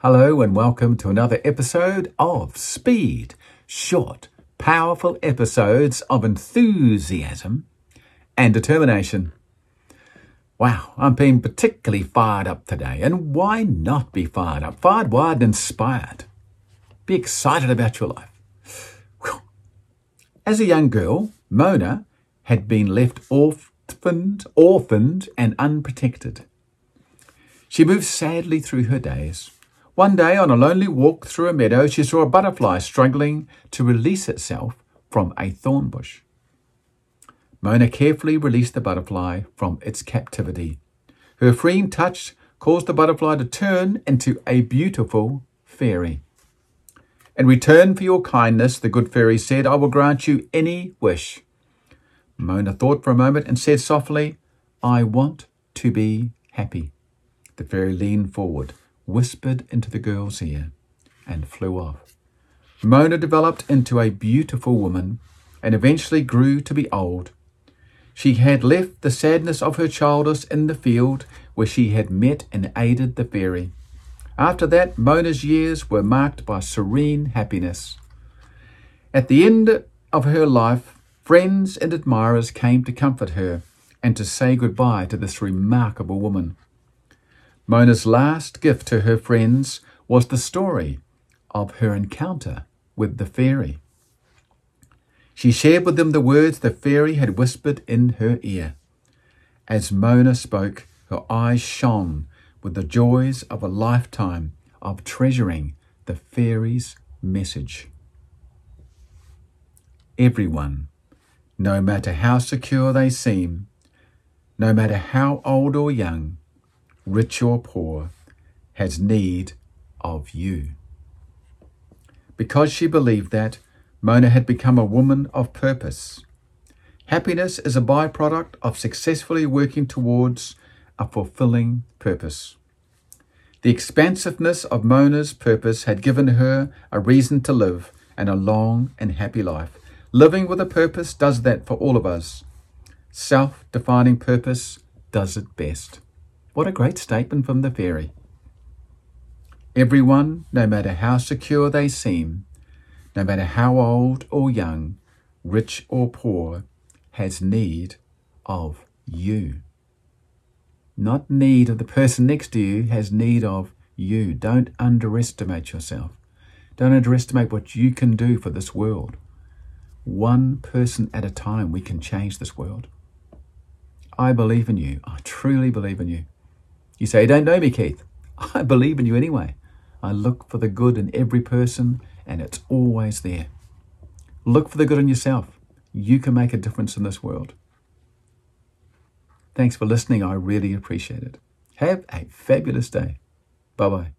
Hello, and welcome to another episode of Speed. Short, powerful episodes of enthusiasm and determination. Wow, I'm being particularly fired up today. And why not be fired up? Fired, wired, and inspired. Be excited about your life. As a young girl, Mona had been left orphaned, orphaned and unprotected. She moved sadly through her days. One day, on a lonely walk through a meadow, she saw a butterfly struggling to release itself from a thorn bush. Mona carefully released the butterfly from its captivity. Her freeing touch caused the butterfly to turn into a beautiful fairy. In return for your kindness, the good fairy said, I will grant you any wish. Mona thought for a moment and said softly, I want to be happy. The fairy leaned forward, whispered into the girl's ear, and flew off. Mona developed into a beautiful woman and eventually grew to be old. She had left the sadness of her childhood in the field where she had met and aided the fairy. After that, Mona's years were marked by serene happiness. At the end of her life, friends and admirers came to comfort her and to say goodbye to this remarkable woman. Mona's last gift to her friends was the story of her encounter with the fairy. She shared with them the words the fairy had whispered in her ear. As Mona spoke, her eyes shone with the joys of a lifetime of treasuring the fairy's message. Everyone, no matter how secure they seem, no matter how old or young, rich or poor, has need of you. Because she believed that, Mona had become a woman of purpose. Happiness is a byproduct of successfully working towards a fulfilling purpose. The expansiveness of Mona's purpose had given her a reason to live and a long and happy life. Living with a purpose does that for all of us. Self defining purpose does it best. What a great statement from the fairy. Everyone, no matter how secure they seem, no matter how old or young, rich or poor, has need of you. Not need of the person next to you, has need of you. Don't underestimate yourself. Don't underestimate what you can do for this world. One person at a time, we can change this world. I believe in you. I truly believe in you. You say, You don't know me, Keith. I believe in you anyway. I look for the good in every person, and it's always there. Look for the good in yourself. You can make a difference in this world. Thanks for listening. I really appreciate it. Have a fabulous day. Bye bye.